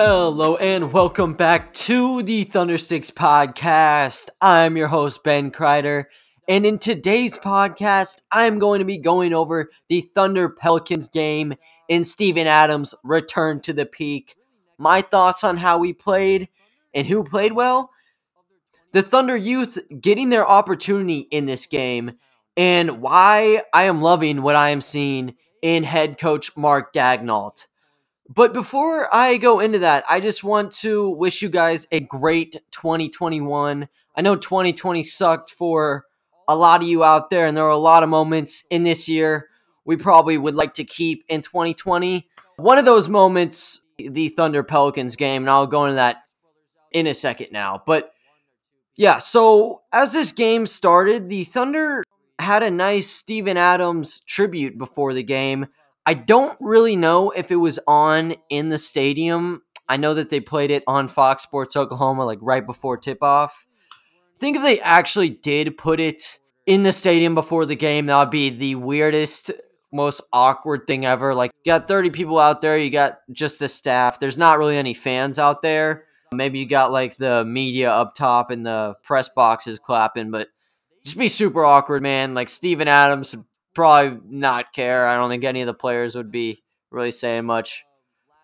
Hello and welcome back to the Thundersticks podcast. I'm your host, Ben Kreider. And in today's podcast, I'm going to be going over the Thunder Pelicans game and Steven Adams' return to the Peake. My thoughts on how we played and who played well. The Thunder youth getting their opportunity in this game and why I am loving what I am seeing in head coach Mark Daigneault. But before I go into that, I just want to wish you guys a great 2021. I know 2020 sucked for a lot of you out there, and there are a lot of moments in this year we probably would like to keep in 2020. One of those moments, the Thunder Pelicans game, and I'll go into that in a second now. But yeah, so as this game started, the Thunder had a nice Steven Adams tribute before the game I don't really know if it was on in the stadium. I know that they played it on Fox Sports Oklahoma like right before tip off. think if they actually did put it in the stadium before the game, that would be the weirdest, most awkward thing ever. Like, you got 30 people out there, you got just the staff. There's not really any fans out there. Maybe you got like the media up top and the press boxes clapping, but just be super awkward, man. Like Steven Adams probably not care. I don't think any of the players would be really saying much.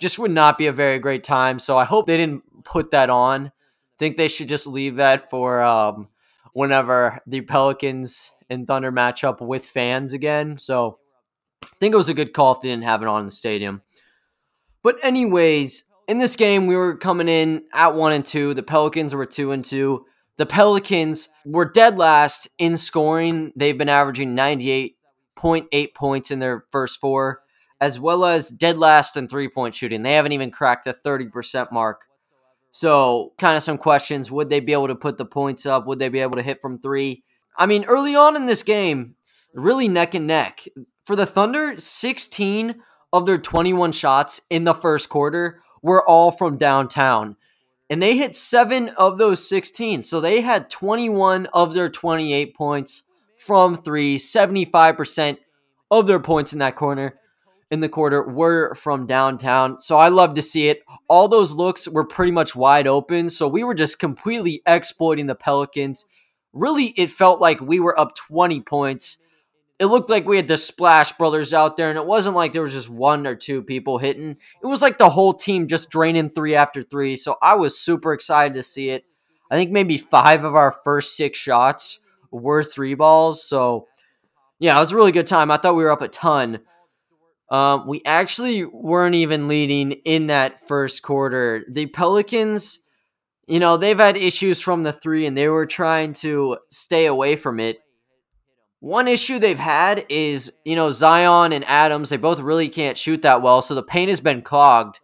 Just would not be a very great time. So I hope they didn't put that on. I Think they should just leave that for um, whenever the Pelicans and Thunder match up with fans again. So I think it was a good call if they didn't have it on in the stadium. But anyways, in this game we were coming in at one and two. The Pelicans were two and two. The Pelicans were dead last in scoring. They've been averaging 98 0.8 points in their first four, as well as dead last in three point shooting. They haven't even cracked the 30% mark. So, kind of some questions. Would they be able to put the points up? Would they be able to hit from three? I mean, early on in this game, really neck and neck. For the Thunder, 16 of their 21 shots in the first quarter were all from downtown. And they hit seven of those 16. So they had 21 of their 28 points from three. 75% of their points in that corner in the quarter were from downtown. So I love to see it. All those looks were pretty much wide open. So we were just completely exploiting the Pelicans. Really, it felt like we were up 20 points. It looked like we had the Splash Brothers out there, and it wasn't like there was just one or two people hitting. It was like the whole team just draining three after three. So I was super excited to see it. I think maybe five of our first six shots were three balls. So, yeah, it was a really good time. I thought we were up a ton. Um, we actually weren't even leading in that first quarter. The Pelicans, you know, they've had issues from the three and they were trying to stay away from it. One issue they've had is, you know, Zion and Adams, they both really can't shoot that well, so the paint has been clogged.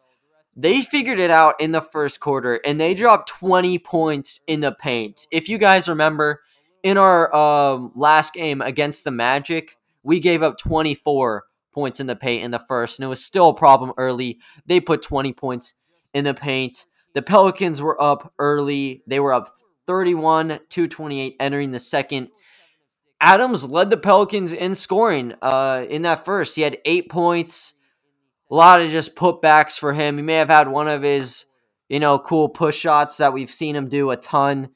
They figured it out in the first quarter and they dropped 20 points in the paint. If you guys remember, in our um, last game against the Magic, we gave up 24 points in the paint in the first, and it was still a problem early. They put 20 points in the paint. The Pelicans were up early. They were up 31 to 28 entering the second. Adams led the Pelicans in scoring uh, in that first. He had eight points. A lot of just putbacks for him. He may have had one of his, you know, cool push shots that we've seen him do a ton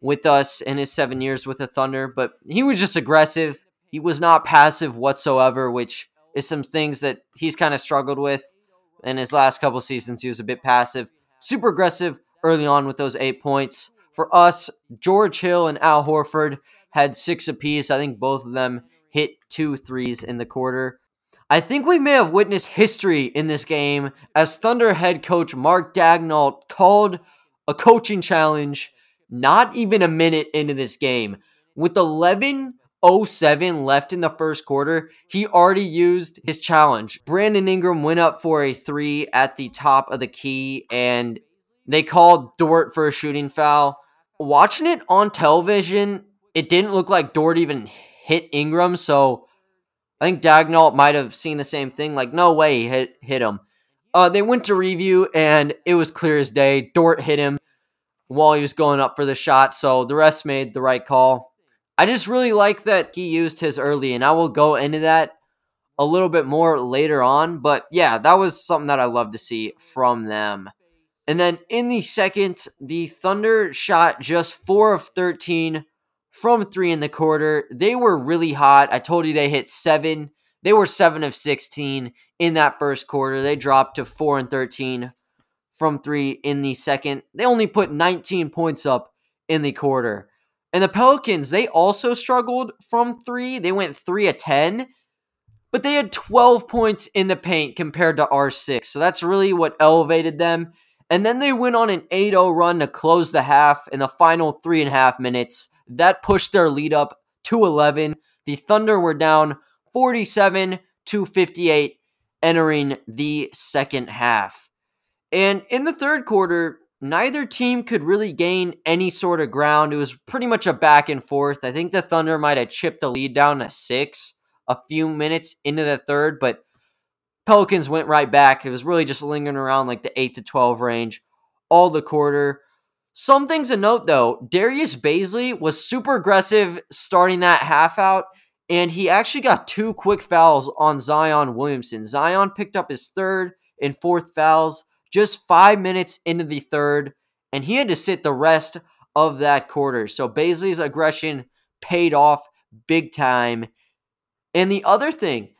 with us in his seven years with the Thunder, but he was just aggressive. He was not passive whatsoever, which is some things that he's kind of struggled with. In his last couple seasons, he was a bit passive. Super aggressive early on with those eight points. For us, George Hill and Al Horford had six apiece. I think both of them hit two threes in the quarter. I think we may have witnessed history in this game as Thunder head coach Mark Daigneault called a coaching challenge not even a minute into this game. With 11.07 left in the first quarter, he already used his challenge. Brandon Ingram went up for a three at the top of the key, and they called Dort for a shooting foul. Watching it on television, it didn't look like Dort even hit Ingram, so I think Daigneault might have seen the same thing. Like, no way he hit, hit him. Uh, they went to review, and it was clear as day. Dort hit him while he was going up for the shot. So the rest made the right call. I just really like that he used his early, and I will go into that a little bit more later on. But yeah, that was something that I love to see from them. And then in the second, the Thunder shot just 4 of 13 from 3 in the quarter. They were really hot. I told you they hit 7. They were 7 of 16 in that first quarter. They dropped to 4 and 13 from 3 in the second. They only put 19 points up in the quarter. And the Pelicans, they also struggled from 3. They went 3 of 10 but they had 12 points in the paint compared to R6. So that's really what elevated them. And then they went on an 8 0 run to close the half in the final three and a half minutes. That pushed their lead up to 11. The Thunder were down 47 to 58 entering the second half. And in the third quarter, neither team could really gain any sort of ground. It was pretty much a back and forth. I think the Thunder might have chipped the lead down to six a few minutes into the third, but Pelicans went right back. It was really just lingering around like the 8 to 12 range all the quarter. Some things to note though Darius Bazley was super aggressive starting that half out, and he actually got two quick fouls on Zion Williamson. Zion picked up his third and fourth fouls just five minutes into the third, and he had to sit the rest of that quarter. So Bazley's aggression paid off big time. And the other thing,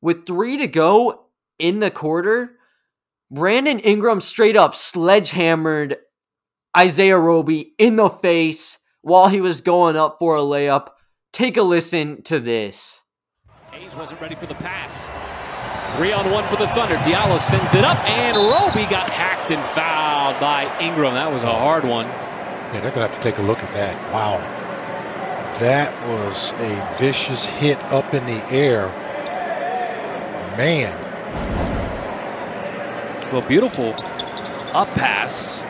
with three to go in the quarter, Brandon Ingram straight up sledgehammered Isaiah Roby in the face while he was going up for a layup. Take a listen to this. Hayes wasn't ready for the pass. Three on one for the Thunder. Diallo sends it up, and Roby got hacked and fouled by Ingram. That was a hard one. Yeah, they're going to have to take a look at that. Wow. That was a vicious hit up in the air. Man. Well, beautiful up pass.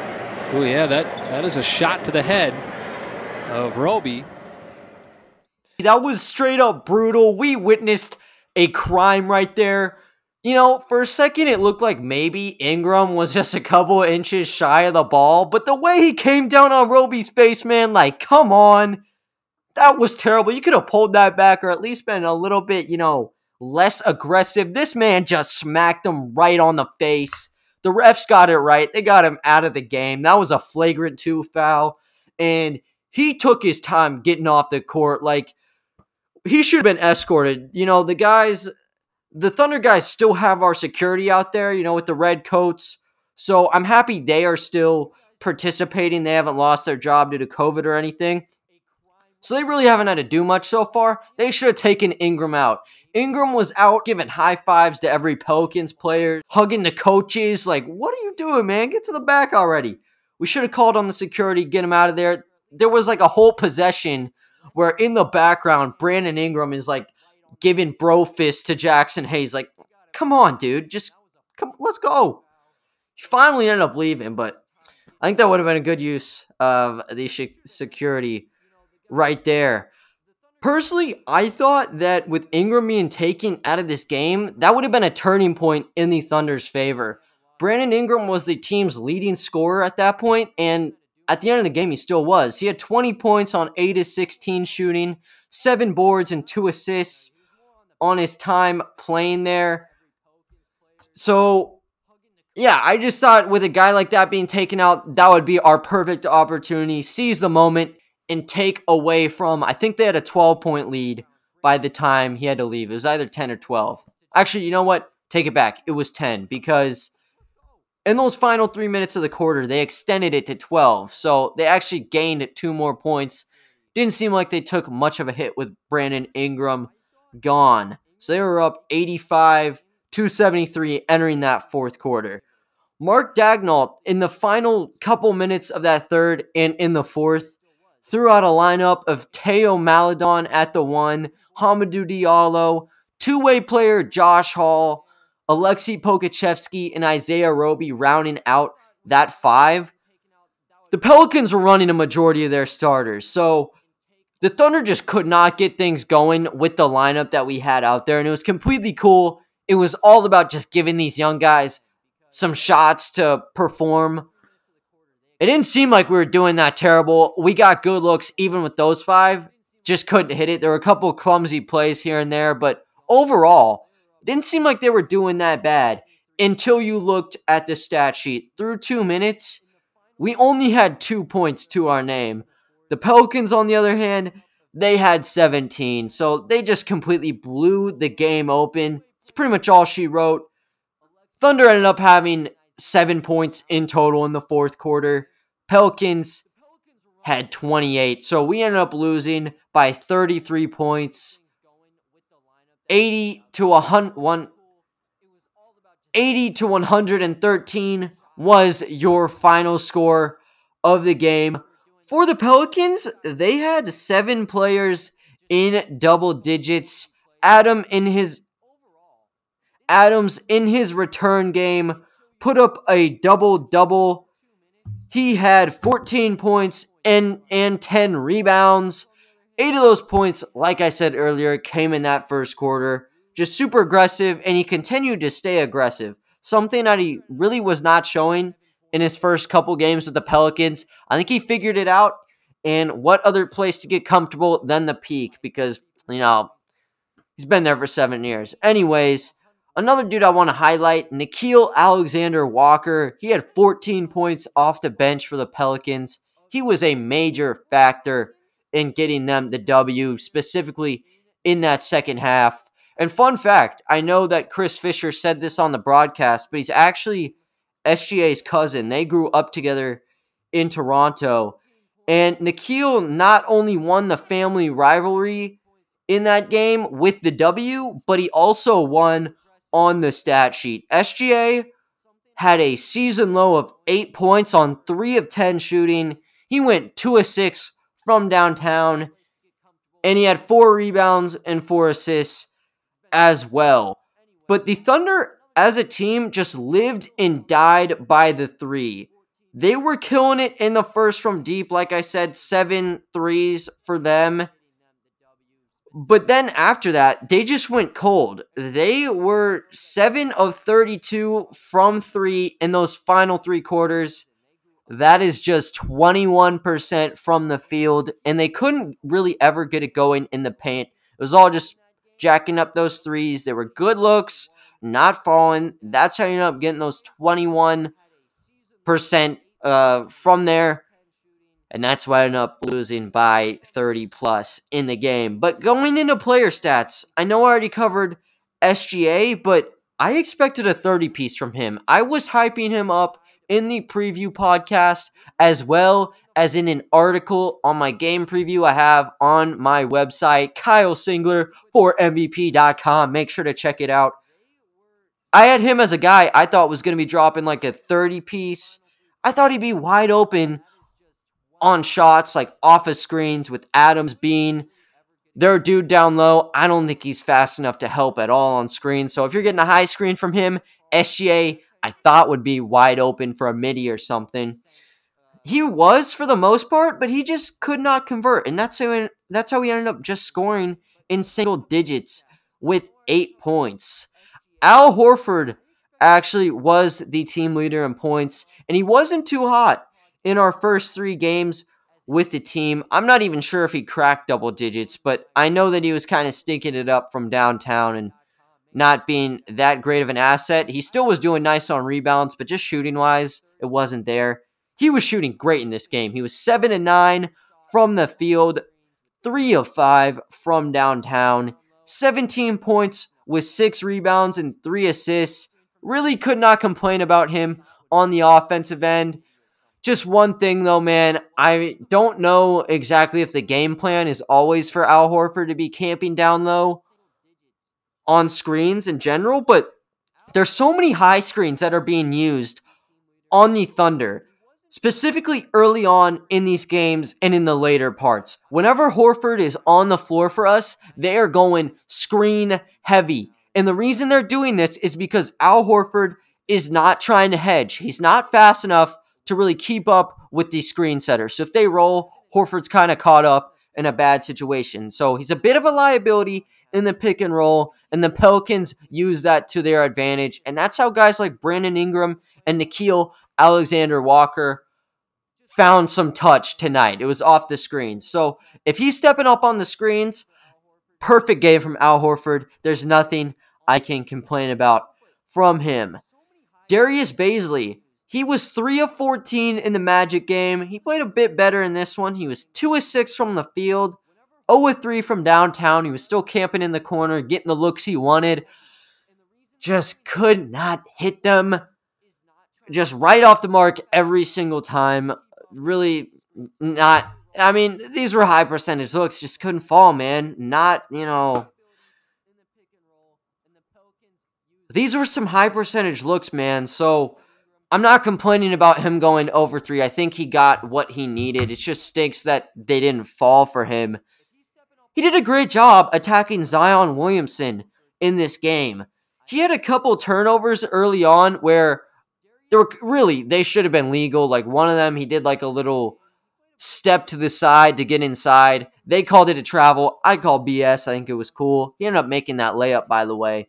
Oh yeah, that that is a shot to the head of Roby. That was straight up brutal. We witnessed a crime right there. You know, for a second it looked like maybe Ingram was just a couple inches shy of the ball, but the way he came down on Roby's face, man, like, come on. That was terrible. You could have pulled that back or at least been a little bit, you know, less aggressive. This man just smacked him right on the face. The refs got it right. They got him out of the game. That was a flagrant two foul. And he took his time getting off the court. Like, he should have been escorted. You know, the guys, the Thunder guys still have our security out there, you know, with the red coats. So I'm happy they are still participating. They haven't lost their job due to COVID or anything. So they really haven't had to do much so far. They should have taken Ingram out. Ingram was out giving high fives to every Pelicans player, hugging the coaches. Like, what are you doing, man? Get to the back already. We should have called on the security, get him out of there. There was like a whole possession where in the background, Brandon Ingram is like giving bro fist to Jaxson Hayes. Like, come on, dude. Just come, let's go. He finally ended up leaving, but I think that would have been a good use of the security right there. Personally, I thought that with Ingram being taken out of this game, that would have been a turning point in the Thunder's favor. Brandon Ingram was the team's leading scorer at that point, and at the end of the game, he still was. He had 20 points on 8 of 16 shooting, 7 boards, and 2 assists on his time playing there. So, yeah, I just thought with a guy like that being taken out, that would be our perfect opportunity. Seize the moment and take away from, I think they had a 12 point lead by the time he had to leave. It was either 10 or 12. Actually, you know what? Take it back. It was 10 because in those final three minutes of the quarter, they extended it to 12. So they actually gained two more points. Didn't seem like they took much of a hit with Brandon Ingram gone. So they were up 85 273 entering that fourth quarter. Mark Daigneault, in the final couple minutes of that third and in the fourth, threw out a lineup of Teo Maledon at the one, Hamidou Diallo, two way player Josh Hall, Aleksej Pokusevski, and Isaiah Roby rounding out that five. The Pelicans were running a majority of their starters, so the Thunder just could not get things going with the lineup that we had out there, and it was completely cool. It was all about just giving these young guys some shots to perform it didn't seem like we were doing that terrible. We got good looks even with those five. Just couldn't hit it. There were a couple clumsy plays here and there, but overall, didn't seem like they were doing that bad. until you looked at the stat sheet. Through two minutes, we only had two points to our name. The Pelicans, on the other hand, they had 17. So they just completely blew the game open. It's pretty much all she wrote. Thunder ended up having seven points in total in the fourth quarter. Pelicans had 28. So we ended up losing by 33 points. 80 to 100, 80 to 113 was your final score of the game. For the Pelicans, they had seven players in double digits. Adam in his Adams in his return game put up a double double. He had 14 points and and 10 rebounds. Eight of those points, like I said earlier, came in that first quarter. Just super aggressive, and he continued to stay aggressive. Something that he really was not showing in his first couple games with the Pelicans. I think he figured it out. And what other place to get comfortable than the Peake? Because, you know, he's been there for seven years. Anyways, another dude I want to highlight Nickeil Alexander Walker. He had 14 points off the bench for the Pelicans. He was a major factor in getting them the W, specifically in that second half. And fun fact I know that Chris Fisher said this on the broadcast, but he's actually SGA's cousin. They grew up together in Toronto. And Nickeil not only won the family rivalry in that game with the W, but he also won on the stat sheet. SGA had a season low of eight points on three of 10 shooting. He went two of six from downtown, and he had four rebounds and four assists as well. But the Thunder as a team just lived and died by the three. They were killing it in the first from deep, like I said, seven threes for them. But then after that, they just went cold. They were 7 of 32 from 3 in those final 3 quarters. That is just 21% from the field and they couldn't really ever get it going in the paint. It was all just jacking up those threes. They were good looks, not falling. That's how you end up getting those 21% uh, from there. And that's why I ended up losing by 30 plus in the game. But going into player stats, I know I already covered SGA, but I expected a 30 piece from him. I was hyping him up in the preview podcast as well as in an article on my game preview I have on my website, Kyle Singler for MVP.com. Make sure to check it out. I had him as a guy I thought was going to be dropping like a 30 piece. I thought he'd be wide open on shots, like off of screens, with Adams being their dude down low. I don't think he's fast enough to help at all on screen. So if you're getting a high screen from him, SGA, I thought would be wide open for a midi or something. He was for the most part, but he just could not convert, and that's how that's how he ended up just scoring in single digits with eight points. Al Horford actually was the team leader in points, and he wasn't too hot in our first three games with the team. I'm not even sure if he cracked double digits, but I know that he was kind of stinking it up from downtown and not being that great of an asset. He still was doing nice on rebounds, but just shooting wise, it wasn't there. He was shooting great in this game. He was 7 and 9 from the field, 3 of 5 from downtown, 17 points with 6 rebounds and 3 assists. Really could not complain about him on the offensive end. Just one thing though, man, I don't know exactly if the game plan is always for Al Horford to be camping down low on screens in general, but there's so many high screens that are being used on the Thunder, specifically early on in these games and in the later parts. Whenever Horford is on the floor for us, they are going screen heavy. And the reason they're doing this is because Al Horford is not trying to hedge. He's not fast enough to really keep up with these screen setters. So if they roll, Horford's kind of caught up in a bad situation. So he's a bit of a liability in the pick and roll, and the Pelicans use that to their advantage. And that's how guys like Brandon Ingram and Nickeil Alexander Walker found some touch tonight. It was off the screen. So if he's stepping up on the screens, perfect game from Al Horford. There's nothing I can complain about from him. Darius Bazley, he was 3 of 14 in the Magic game. He played a bit better in this one. He was 2 of 6 from the field, 0 of 3 from downtown. He was still camping in the corner, getting the looks he wanted. Just could not hit them. Just right off the mark every single time. Really not. I mean, these were high percentage looks, just couldn't fall, man. Not, you know, these were some high percentage looks, man. So I'm not complaining about him going over three. I think he got what he needed. It just stinks that they didn't fall for him. He did a great job attacking Zion Williamson in this game. He had a couple turnovers early on where there were really they should have been legal. Like one of them, he did like a little step to the side to get inside. They called it a travel. I call BS. I think it was cool. He ended up making that layup, by the way.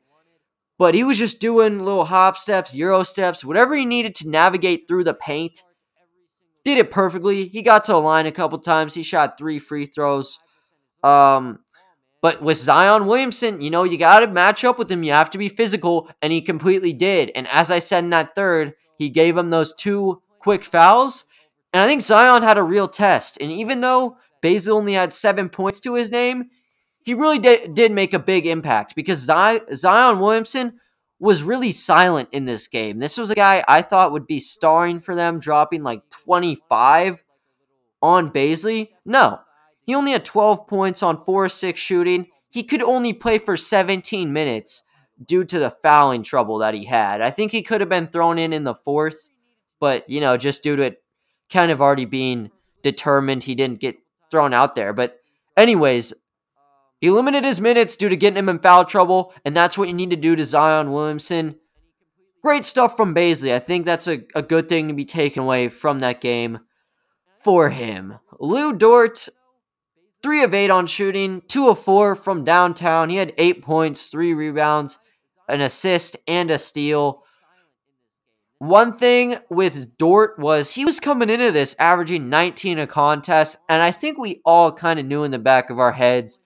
But he was just doing little hop steps, euro steps, whatever he needed to navigate through the paint. Did it perfectly. He got to the line a couple times. He shot three free throws. Um, but with Zion Williamson, you know, you got to match up with him. You have to be physical, and he completely did. And as I said in that third, he gave him those two quick fouls. And I think Zion had a real test. And even though Bazley only had seven points to his name, he really did, did make a big impact because Zion Williamson was really silent in this game. This was a guy I thought would be starring for them, dropping like 25 on Bazley. No, he only had 12 points on 4 6 shooting. He could only play for 17 minutes due to the fouling trouble that he had. I think he could have been thrown in in the fourth, but, you know, just due to it kind of already being determined, he didn't get thrown out there. But, anyways, he limited his minutes due to getting him in foul trouble, and that's what you need to do to Zion Williamson. Great stuff from Bazley. I think that's a, a good thing to be taken away from that game for him. Lou Dort, 3 of 8 on shooting, 2 of 4 from downtown. He had 8 points, 3 rebounds, an assist, and a steal. One thing with Dort was he was coming into this averaging 19 a contest, and I think we all kind of knew in the back of our heads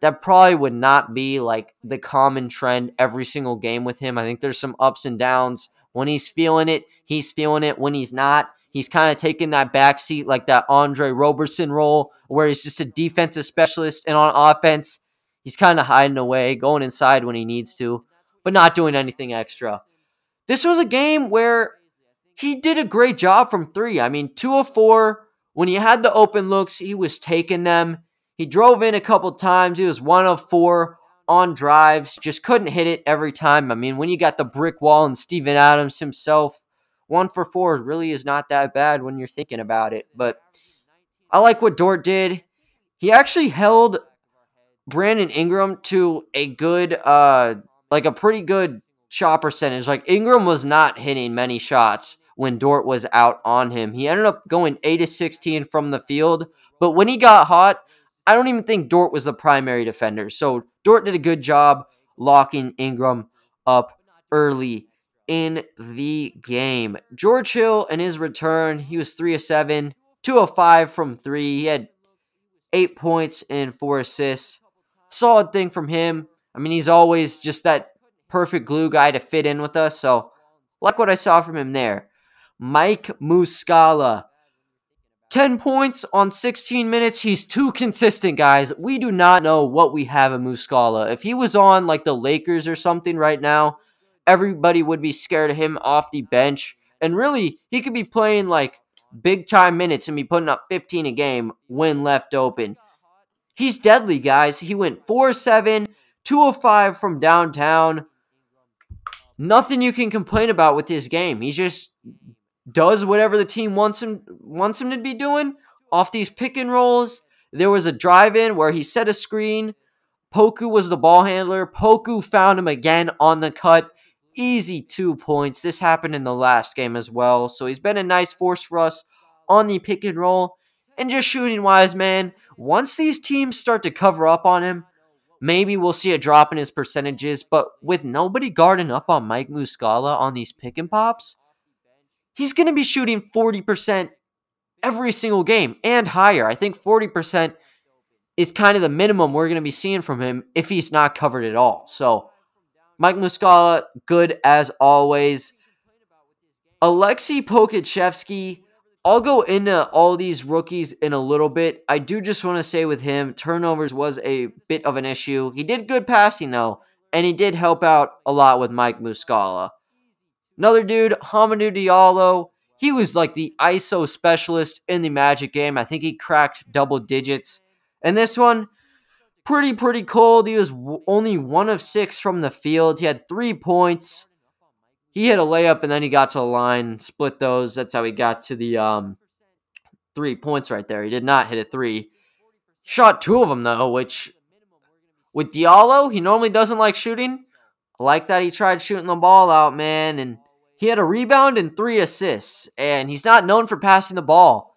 that probably would not be like the common trend every single game with him. I think there's some ups and downs. When he's feeling it, he's feeling it. When he's not, he's kind of taking that back seat like that Andre Roberson role where he's just a defensive specialist and on offense, he's kind of hiding away, going inside when he needs to, but not doing anything extra. This was a game where he did a great job from three. I mean, two of four. When he had the open looks, he was taking them. He drove in a couple times. He was one of four on drives, just couldn't hit it every time. I mean, when you got the brick wall and Steven Adams himself, one for four really is not that bad when you're thinking about it. But I like what Dort did. He actually held Brandon Ingram to a good, uh, like a pretty good shot percentage. Like Ingram was not hitting many shots when Dort was out on him. He ended up going 8 to 16 from the field, but when he got hot, I don't even think Dort was the primary defender. So Dort did a good job locking Ingram up early in the game. George Hill in his return, he was 3 of 7, 2 of 5 from 3. He had 8 points and 4 assists. Solid thing from him. I mean, he's always just that perfect glue guy to fit in with us. So, like what I saw from him there. Mike Muscala 10 points on 16 minutes. He's too consistent, guys. We do not know what we have in Muscala. If he was on like the Lakers or something right now, everybody would be scared of him off the bench. And really, he could be playing like big time minutes and be putting up 15 a game when left open. He's deadly, guys. He went 4 7, 2 5 from downtown. Nothing you can complain about with his game. He just does whatever the team wants him wants him to be doing off these pick and rolls. There was a drive in where he set a screen. Poku was the ball handler. Poku found him again on the cut. Easy two points. This happened in the last game as well. So he's been a nice force for us on the pick and roll. And just shooting wise, man, once these teams start to cover up on him, maybe we'll see a drop in his percentages. But with nobody guarding up on Mike Muscala on these pick and pops, he's going to be shooting 40% every single game and higher. I think 40% is kind of the minimum we're going to be seeing from him if he's not covered at all. So, Mike Muscala, good as always. Aleksej Pokusevski, I'll go into all these rookies in a little bit. I do just want to say with him, turnovers was a bit of an issue. He did good passing though, and he did help out a lot with Mike Muscala. Another dude, Hamidou Diallo, he was like the ISO specialist in the Magic game. I think he cracked double digits. And this one, pretty, pretty cold. He was only one of six from the field. He had three points. He hit a layup and then he got to the line, split those. That's how he got to the um, three points right there. He did not hit a three. Shot two of them though, which with Diallo, he normally doesn't like shooting. I like that he tried shooting the ball out, man, and he had a rebound and three assists, and he's not known for passing the ball.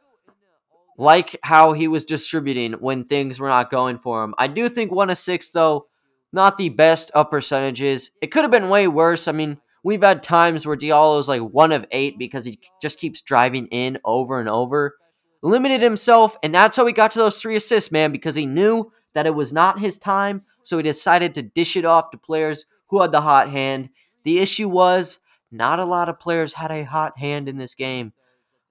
Like how he was distributing when things were not going for him. I do think one of six, though, not the best of percentages. It could have been way worse. I mean, we've had times where Diallo's like one of eight because he just keeps driving in over and over. Limited himself, and that's how he got to those three assists, man, because he knew that it was not his time, so he decided to dish it off to players who had the hot hand. The issue was not a lot of players had a hot hand in this game.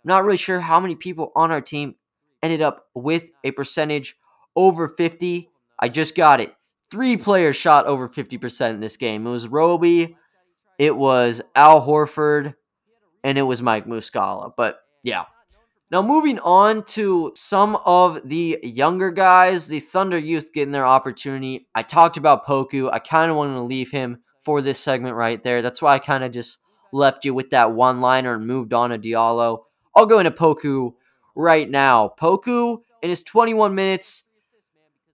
I'm not really sure how many people on our team ended up with a percentage over 50. I just got it. Three players shot over 50% in this game. It was Roby, it was Al Horford, and it was Mike Muscala. But yeah. Now moving on to some of the younger guys, the Thunder youth getting their opportunity. I talked about Poku. I kind of wanted to leave him for this segment right there. That's why I kind of just left you with that one liner and moved on to Diallo. I'll go into Poku right now. Poku in his 21 minutes,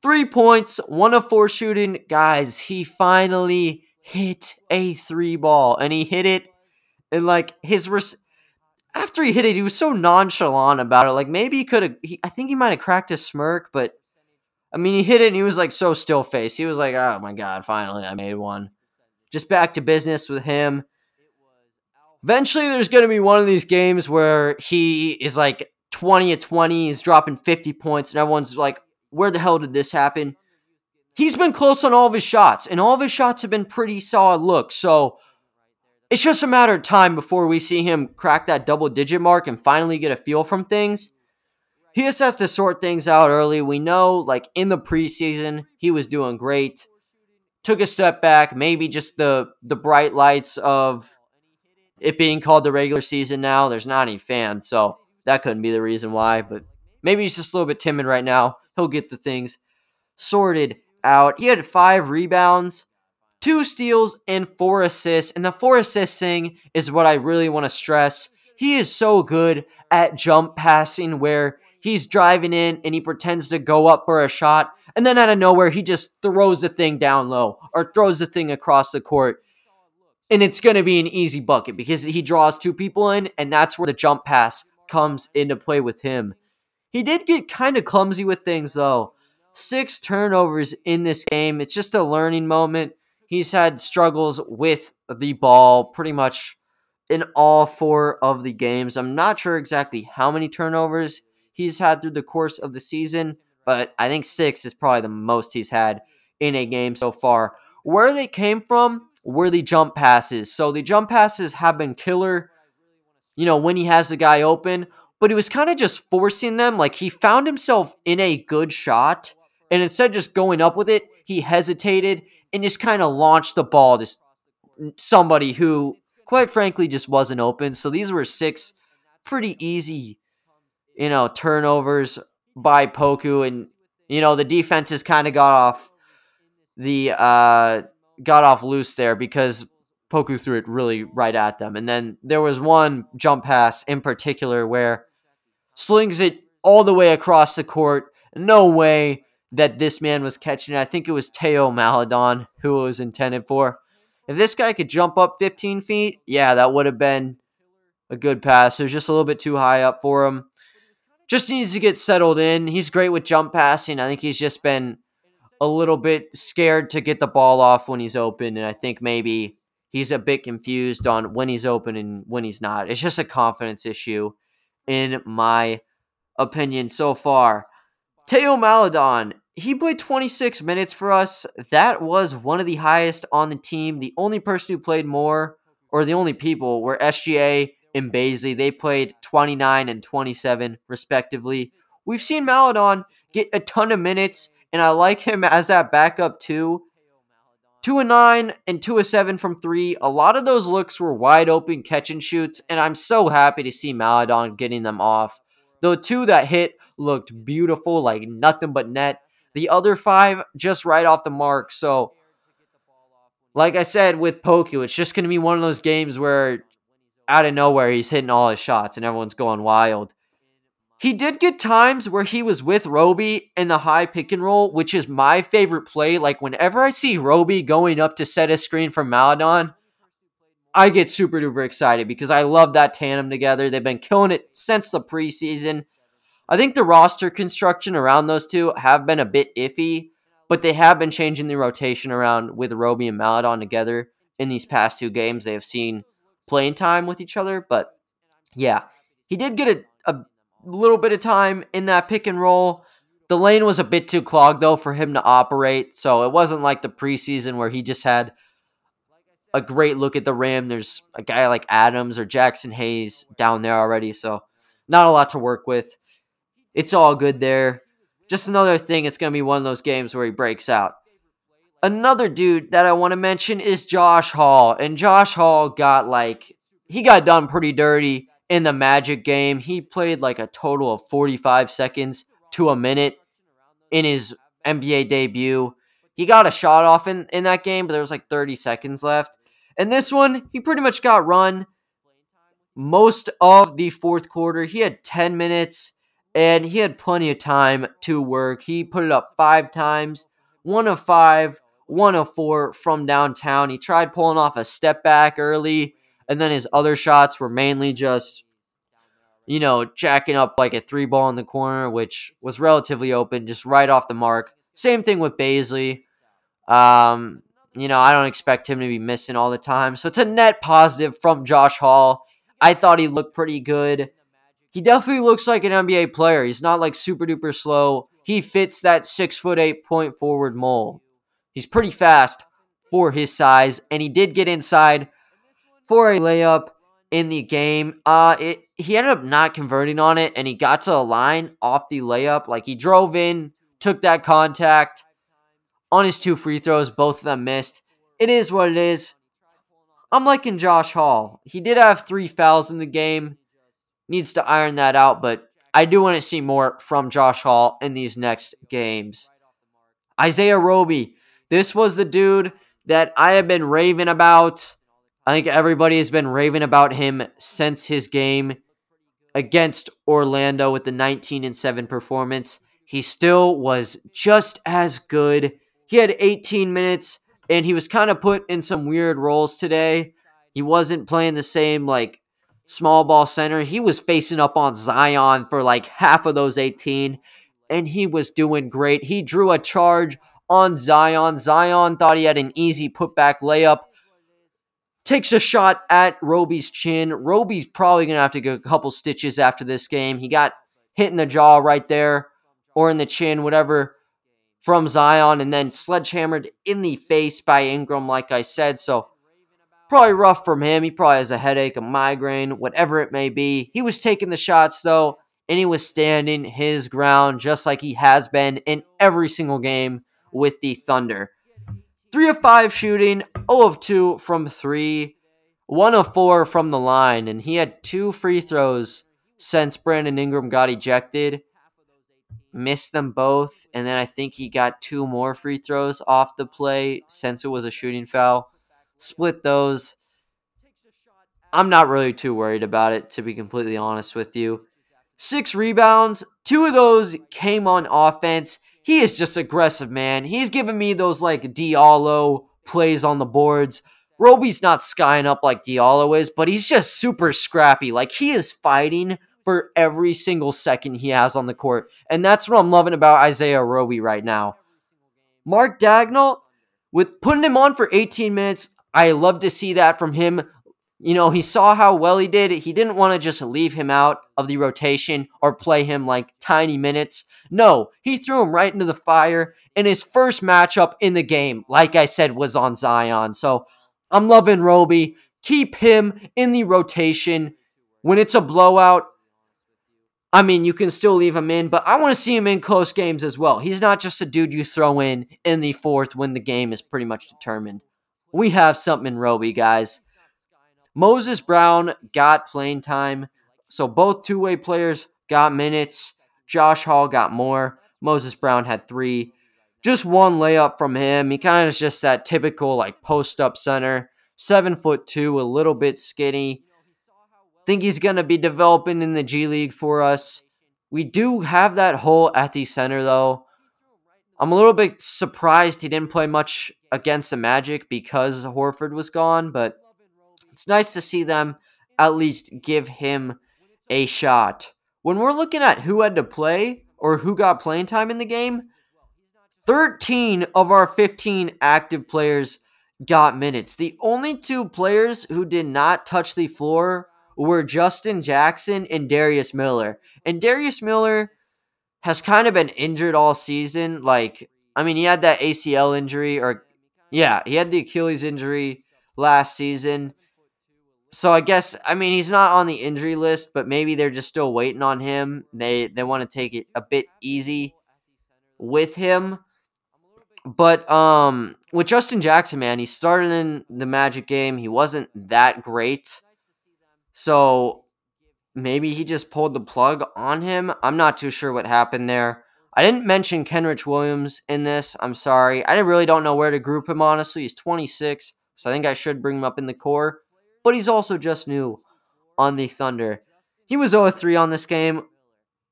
three points, one of four shooting. Guys, he finally hit a three ball and he hit it and like his res- after he hit it, he was so nonchalant about it. Like maybe he could have. I think he might have cracked a smirk, but I mean, he hit it and he was like so still faced. He was like, "Oh my god, finally I made one." Just back to business with him. Eventually, there's going to be one of these games where he is like 20 at 20, he's dropping 50 points, and everyone's like, where the hell did this happen? He's been close on all of his shots, and all of his shots have been pretty solid looks. So it's just a matter of time before we see him crack that double digit mark and finally get a feel from things. He just has to sort things out early. We know, like in the preseason, he was doing great. Took a step back, maybe just the the bright lights of it being called the regular season now. There's not any fans, so that couldn't be the reason why. But maybe he's just a little bit timid right now. He'll get the things sorted out. He had five rebounds, two steals, and four assists. And the four assists thing is what I really want to stress. He is so good at jump passing where he's driving in and he pretends to go up for a shot. And then out of nowhere, he just throws the thing down low or throws the thing across the court and it's going to be an easy bucket because he draws two people in, and that's where the jump pass comes into play with him. He did get kind of clumsy with things, though. Six turnovers in this game. It's just a learning moment. He's had struggles with the ball pretty much in all four of the games. I'm not sure exactly how many turnovers he's had through the course of the season, but I think six is probably the most he's had in a game so far. Where they came from, were the jump passes. So the jump passes have been killer, you know, when he has the guy open, but he was kind of just forcing them. Like he found himself in a good shot, and instead of just going up with it, he hesitated and just kind of launched the ball to somebody who, quite frankly, just wasn't open. So these were six pretty easy, you know, turnovers by Poku, and you know the defenses kind of got off the uh got off loose there because Poku threw it really right at them. And then there was one jump pass in particular where slings it all the way across the court. No way that this man was catching. I think it was Teo Maledon who it was intended for. If this guy could jump up 15 feet, yeah, that would have been a good pass. It was just a little bit too high up for him. Just needs to get settled in. He's great with jump passing. I think he's just been a little bit scared to get the ball off when he's open, and I think maybe he's a bit confused on when he's open and when he's not. It's just a confidence issue, in my opinion, so far. Teo Maledon, he played 26 minutes for us. That was one of the highest on the team. The only person who played more, or the only people, were SGA and Bazley. They played 29 and 27, respectively. We've seen Maledon get a ton of minutes, and I like him as that backup too. Two and nine and two and seven from three. A lot of those looks were wide open catch and shoots, and I'm so happy to see Maledon getting them off. The two that hit looked beautiful, like nothing but net. The other five just right off the mark. So, like I said with Poku, it's just going to be one of those games where out of nowhere he's hitting all his shots and everyone's going wild. He did get times where he was with Roby in the high pick and roll, which is my favorite play. Like whenever I see Roby going up to set a screen for Maledon, I get super duper excited because I love that tandem together. They've been killing it since the preseason. I think the roster construction around those two have been a bit iffy, but they have been changing the rotation around with Roby and Maledon together in these past two games. They have seen playing time with each other, but yeah, he did get a, a little bit of time in that pick and roll. The lane was a bit too clogged though for him to operate, so it wasn't like the preseason where he just had a great look at the rim. There's a guy like Adams or Jaxson Hayes down there already, so not a lot to work with. It's all good there. Just another thing, it's going to be one of those games where he breaks out. Another dude that I want to mention is Josh Hall. And Josh Hall got like, he got done pretty dirty in the Magic game. He played like a total of 45 seconds to a minute in his NBA debut. He got a shot off in, in that game, but there was like 30 seconds left. And this one, he pretty much got run most of the fourth quarter. He had 10 minutes and he had plenty of time to work. He put it up five times, one of five, one of four from downtown. He tried pulling off a step back early, and then his other shots were mainly just, you know, jacking up like a three ball in the corner, which was relatively open, just right off the mark. Same thing with Bazley. Um, you know, I don't expect him to be missing all the time. So it's a net positive from Josh Hall. I thought he looked pretty good he definitely looks like an NBA player. He's not like super duper slow. He fits that six foot eight point forward mold. He's pretty fast for his size, and he did get inside for a layup in the game. Uh, it he ended up not converting on it, and he got to a line off the layup. Like he drove in, took that contact on his two free throws. Both of them missed. It is what it is. I'm liking Josh Hall. He did have three fouls in the game needs to iron that out, but I do want to see more from Josh Hall in these next games. Isaiah Roby, this was the dude that I have been raving about. I think everybody has been raving about him since his game against Orlando with the 19 and 7 performance. He still was just as good. He had 18 minutes and he was kind of put in some weird roles today. He wasn't playing the same like small ball center. He was facing up on Zion for like half of those 18, and he was doing great. He drew a charge on Zion. Zion thought he had an easy putback layup. Takes a shot at Roby's chin. Roby's probably going to have to get a couple stitches after this game. He got hit in the jaw right there, or in the chin, whatever, from Zion, and then sledgehammered in the face by Ingram, like I said. So, Probably rough from him. He probably has a headache, a migraine, whatever it may be. He was taking the shots though, and he was standing his ground just like he has been in every single game with the Thunder. 3 of 5 shooting, 0 of 2 from 3, 1 of 4 from the line, and he had two free throws since Brandon Ingram got ejected. Missed them both, and then I think he got two more free throws off the play since it was a shooting foul split those. I'm not really too worried about it, to be completely honest with you. Six rebounds, two of those came on offense. He is just aggressive, man. He's giving me those like Diallo plays on the boards. Roby's not skying up like Diallo is, but he's just super scrappy. Like he is fighting for every single second he has on the court. And that's what I'm loving about Isaiah Roby right now. Mark Daigneault, with putting him on for 18 minutes, I love to see that from him. You know, he saw how well he did. He didn't want to just leave him out of the rotation or play him like tiny minutes. No, he threw him right into the fire. And his first matchup in the game, like I said, was on Zion. So I'm loving Roby. Keep him in the rotation. When it's a blowout, I mean, you can still leave him in, but I want to see him in close games as well. He's not just a dude you throw in in the fourth when the game is pretty much determined. We have something in Roby, guys. Moses Brown got playing time, so both two way players got minutes. Josh Hall got more. Moses Brown had three. Just one layup from him. He kind of is just that typical like post up center. Seven foot two, a little bit skinny. Think he's gonna be developing in the G League for us. We do have that hole at the center though. I'm a little bit surprised he didn't play much against the Magic because Horford was gone, but it's nice to see them at least give him a shot. When we're looking at who had to play or who got playing time in the game, 13 of our 15 active players got minutes. The only two players who did not touch the floor were Justin Jackson and Darius Miller. And Darius Miller has kind of been injured all season. Like, I mean, he had that ACL injury, or yeah, he had the Achilles injury last season. So I guess I mean he's not on the injury list, but maybe they're just still waiting on him. They they want to take it a bit easy with him. But um with Justin Jackson, man, he started in the Magic game. He wasn't that great. So maybe he just pulled the plug on him. I'm not too sure what happened there. I didn't mention Kenrich Williams in this. I'm sorry. I really don't know where to group him, honestly. He's 26, so I think I should bring him up in the core but he's also just new on the Thunder. He was 0 3 on this game,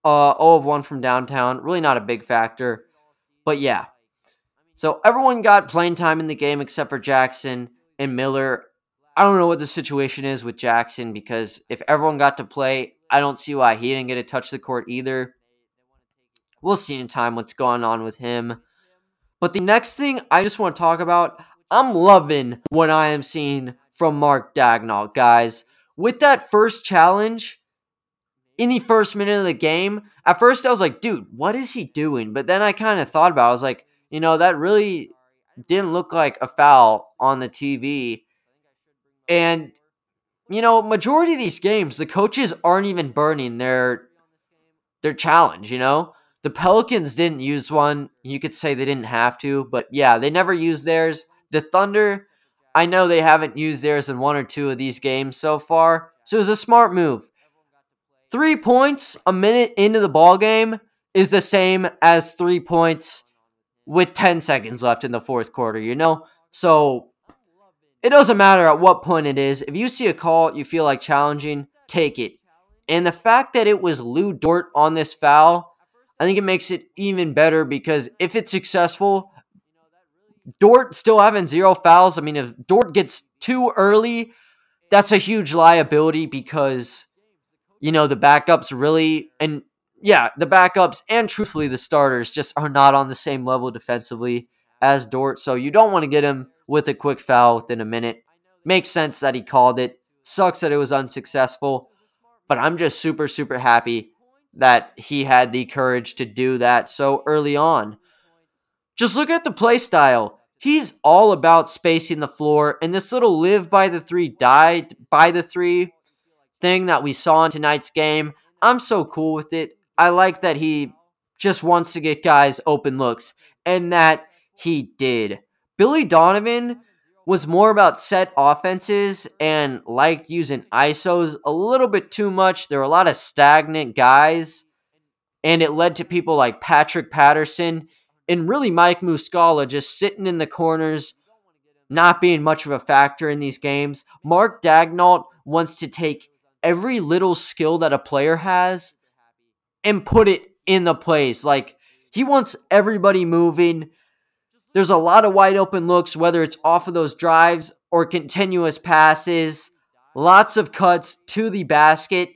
uh, 0 of 1 from downtown. Really not a big factor. But yeah. So everyone got playing time in the game except for Jackson and Miller. I don't know what the situation is with Jackson because if everyone got to play, I don't see why he didn't get to touch the court either. We'll see in time what's going on with him. But the next thing I just want to talk about, I'm loving what I am seeing from Mark Daigneault, guys. With that first challenge in the first minute of the game, at first I was like, dude, what is he doing? But then I kind of thought about it. I was like, you know, that really didn't look like a foul on the TV. And, you know, majority of these games, the coaches aren't even burning their their challenge, you know? The Pelicans didn't use one. You could say they didn't have to, but yeah, they never used theirs. The Thunder, I know they haven't used theirs in one or two of these games so far, so it was a smart move. Three points a minute into the ball game is the same as three points with 10 seconds left in the fourth quarter, you know? So it doesn't matter at what point it is. If you see a call you feel like challenging, take it. And the fact that it was Lu Dort on this foul, I think it makes it even better because if it's successful, Dort still having zero fouls. I mean, if Dort gets too early, that's a huge liability because, you know, the backups really, and yeah, the backups and truthfully the starters just are not on the same level defensively as Dort. So you don't want to get him with a quick foul within a minute. Makes sense that he called it. Sucks that it was unsuccessful. But I'm just super, super happy that he had the courage to do that so early on. Just look at the play style. He's all about spacing the floor, and this little live by the three, die by the three thing that we saw in tonight's game, I'm so cool with it. I like that he just wants to get guys open looks, and that he did. Billy Donovan was more about set offenses and liked using ISOs a little bit too much. There were a lot of stagnant guys, and it led to people like Patrick Patterson and really Mike Muscala just sitting in the corners, not being much of a factor in these games. Mark Daigneault wants to take every little skill that a player has and put it in the plays. Like he wants everybody moving. There's a lot of wide open looks, whether it's off of those drives or continuous passes, lots of cuts to the basket.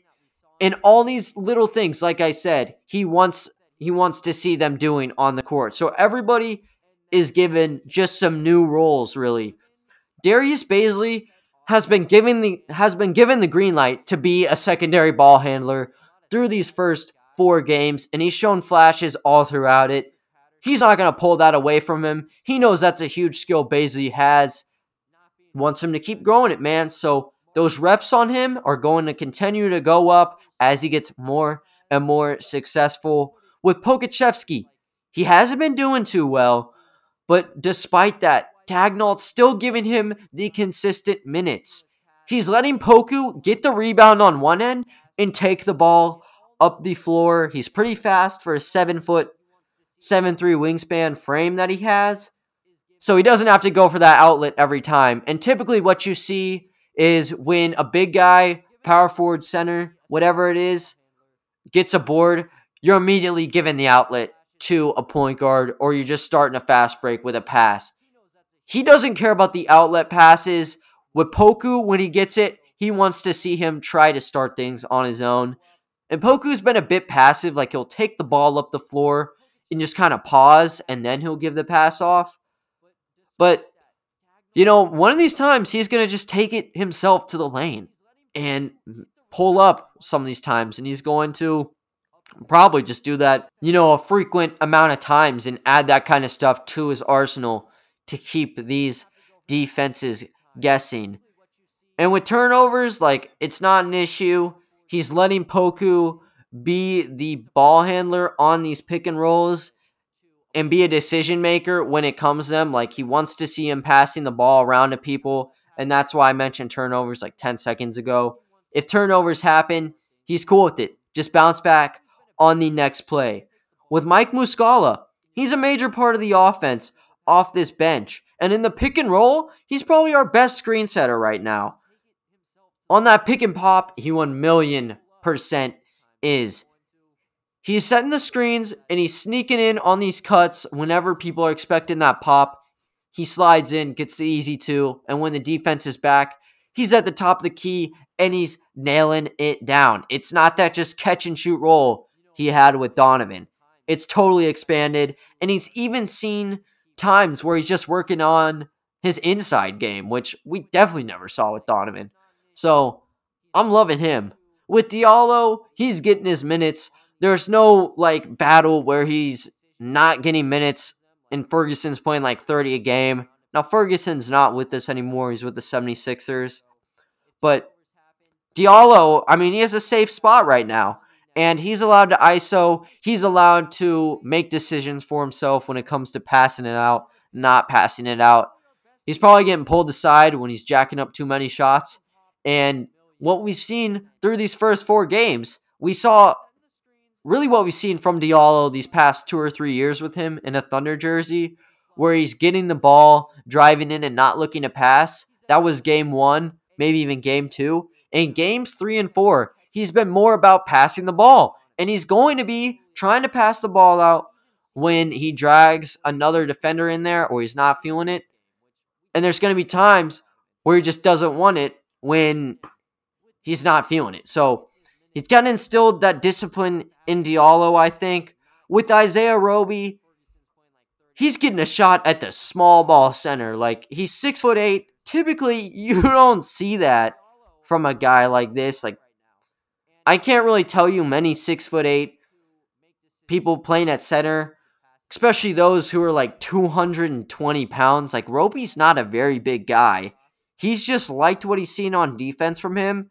And all these little things, like I said, he wants he wants to see them doing on the court. So everybody is given just some new roles really. Darius Bazley has been given the has been given the green light to be a secondary ball handler through these first four games and he's shown flashes all throughout it. He's not going to pull that away from him. He knows that's a huge skill Bazley has. Wants him to keep growing it, man. So those reps on him are going to continue to go up as he gets more and more successful. With Pokusevski, he hasn't been doing too well, but despite that, Daigneault's still giving him the consistent minutes. He's letting Poku get the rebound on one end and take the ball up the floor. He's pretty fast for a seven foot, seven three wingspan frame that he has. So he doesn't have to go for that outlet every time. And typically, what you see is when a big guy, power forward, center, whatever it is, gets a board, you're immediately given the outlet to a point guard, or you're just starting a fast break with a pass. He doesn't care about the outlet passes. With Poku, when he gets it, he wants to see him try to start things on his own. And Poku's been a bit passive, like he'll take the ball up the floor and just kind of pause and then he'll give the pass off. But, you know, one of these times he's going to just take it himself to the lane and pull up some of these times. And he's going to probably just do that, you know, a frequent amount of times and add that kind of stuff to his arsenal to keep these defenses guessing. And with turnovers, like it's not an issue. He's letting Poku be the ball handler on these pick and rolls and be a decision maker when it comes to them. Like he wants to see him passing the ball around to people. And that's why I mentioned turnovers like 10 seconds ago. If turnovers happen, he's cool with it. Just bounce back on the next play. With Mike Muscala, he's a major part of the offense off this bench. And in the pick and roll, he's probably our best screen setter right now. On that pick and pop, he won 1 million percent is. He's setting the screens and he's sneaking in on these cuts whenever people are expecting that pop. He slides in, gets the easy two, and when the defense is back, he's at the top of the key and he's nailing it down. It's not that just catch and shoot roll he had with Donovan. It's totally expanded, and he's even seen times where he's just working on his inside game, which we definitely never saw with Donovan. So I'm loving him. With Diallo, he's getting his minutes. There's no like battle where he's not getting minutes and Ferguson's playing like 30 a game. Now Ferguson's not with us anymore. He's with the 76ers. But Diallo, I mean, he has a safe spot right now. And he's allowed to ISO. He's allowed to make decisions for himself when it comes to passing it out, not passing it out. He's probably getting pulled aside when he's jacking up too many shots. And what we've seen through these first four games, we saw really what we've seen from Diallo these past two or three years with him in a Thunder jersey, where he's getting the ball, driving in, and not looking to pass. That was game one, maybe even game two. In games three and four, he's been more about passing the ball. And he's going to be trying to pass the ball out when he drags another defender in there or he's not feeling it. And there's going to be times where he just doesn't want it when he's not feeling it. So he's kind of instilled that discipline in Diallo, I think. With Isaiah Roby, he's getting a shot at the small ball center. Like he's six foot eight. Typically, you don't see that from a guy like this. Like I can't really tell you many six foot eight people playing at center, especially those who are like 220 pounds. Like Roby's not a very big guy. He's just liked what he's seen on defense from him.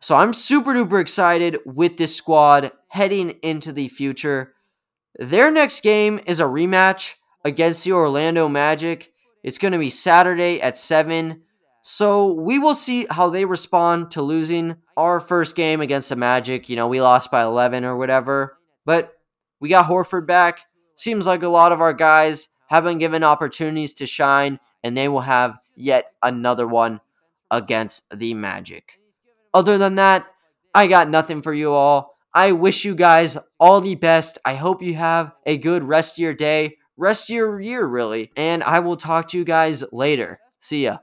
So I'm super duper excited with this squad heading into the future. Their next game is a rematch against the Orlando Magic. It's going to be Saturday at 7. So we will see how they respond to losing our first game against the Magic. You know, we lost by 11 or whatever. But we got Horford back. Seems like a lot of our guys have been given opportunities to shine, and they will have yet another one against the Magic. Other than that, I got nothing for you all. I wish you guys all the best. I hope you have a good rest of your day, rest of your year, really. And I will talk to you guys later. See ya.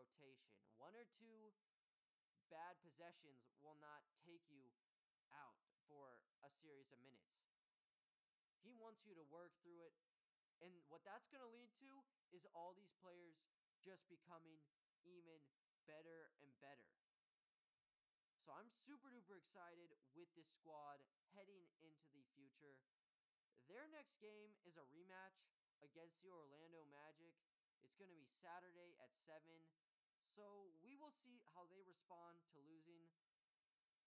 rotation. One or two bad possessions will not take you out for a series of minutes. He wants you to work through it. And what that's going to lead to is all these players just becoming even better and better. So I'm super duper excited with this squad heading into the future. Their next game is a rematch against the Orlando Magic. It's going to be Saturday at 7. So we will see how they respond to losing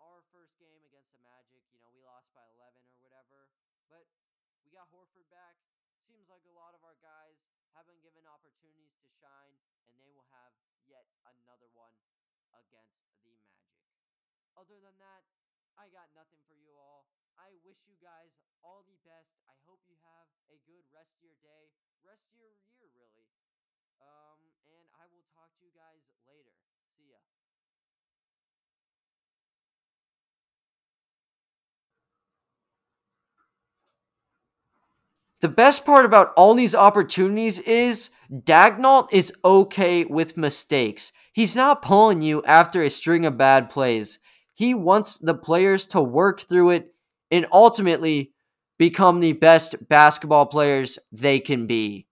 our first game against the Magic. You know, we lost by 11 or whatever. But we got Horford back. Seems like a lot of our guys have been given opportunities to shine, and they will have yet another one against the Magic. Other than that, I got nothing for you all. I wish you guys all the best. I hope you have a good rest of your day, rest of your year, really. Um, and I will talk to you guys later. See ya. The best part about all these opportunities is Daigneault is okay with mistakes. He's not pulling you after a string of bad plays. He wants the players to work through it and ultimately become the best basketball players they can be.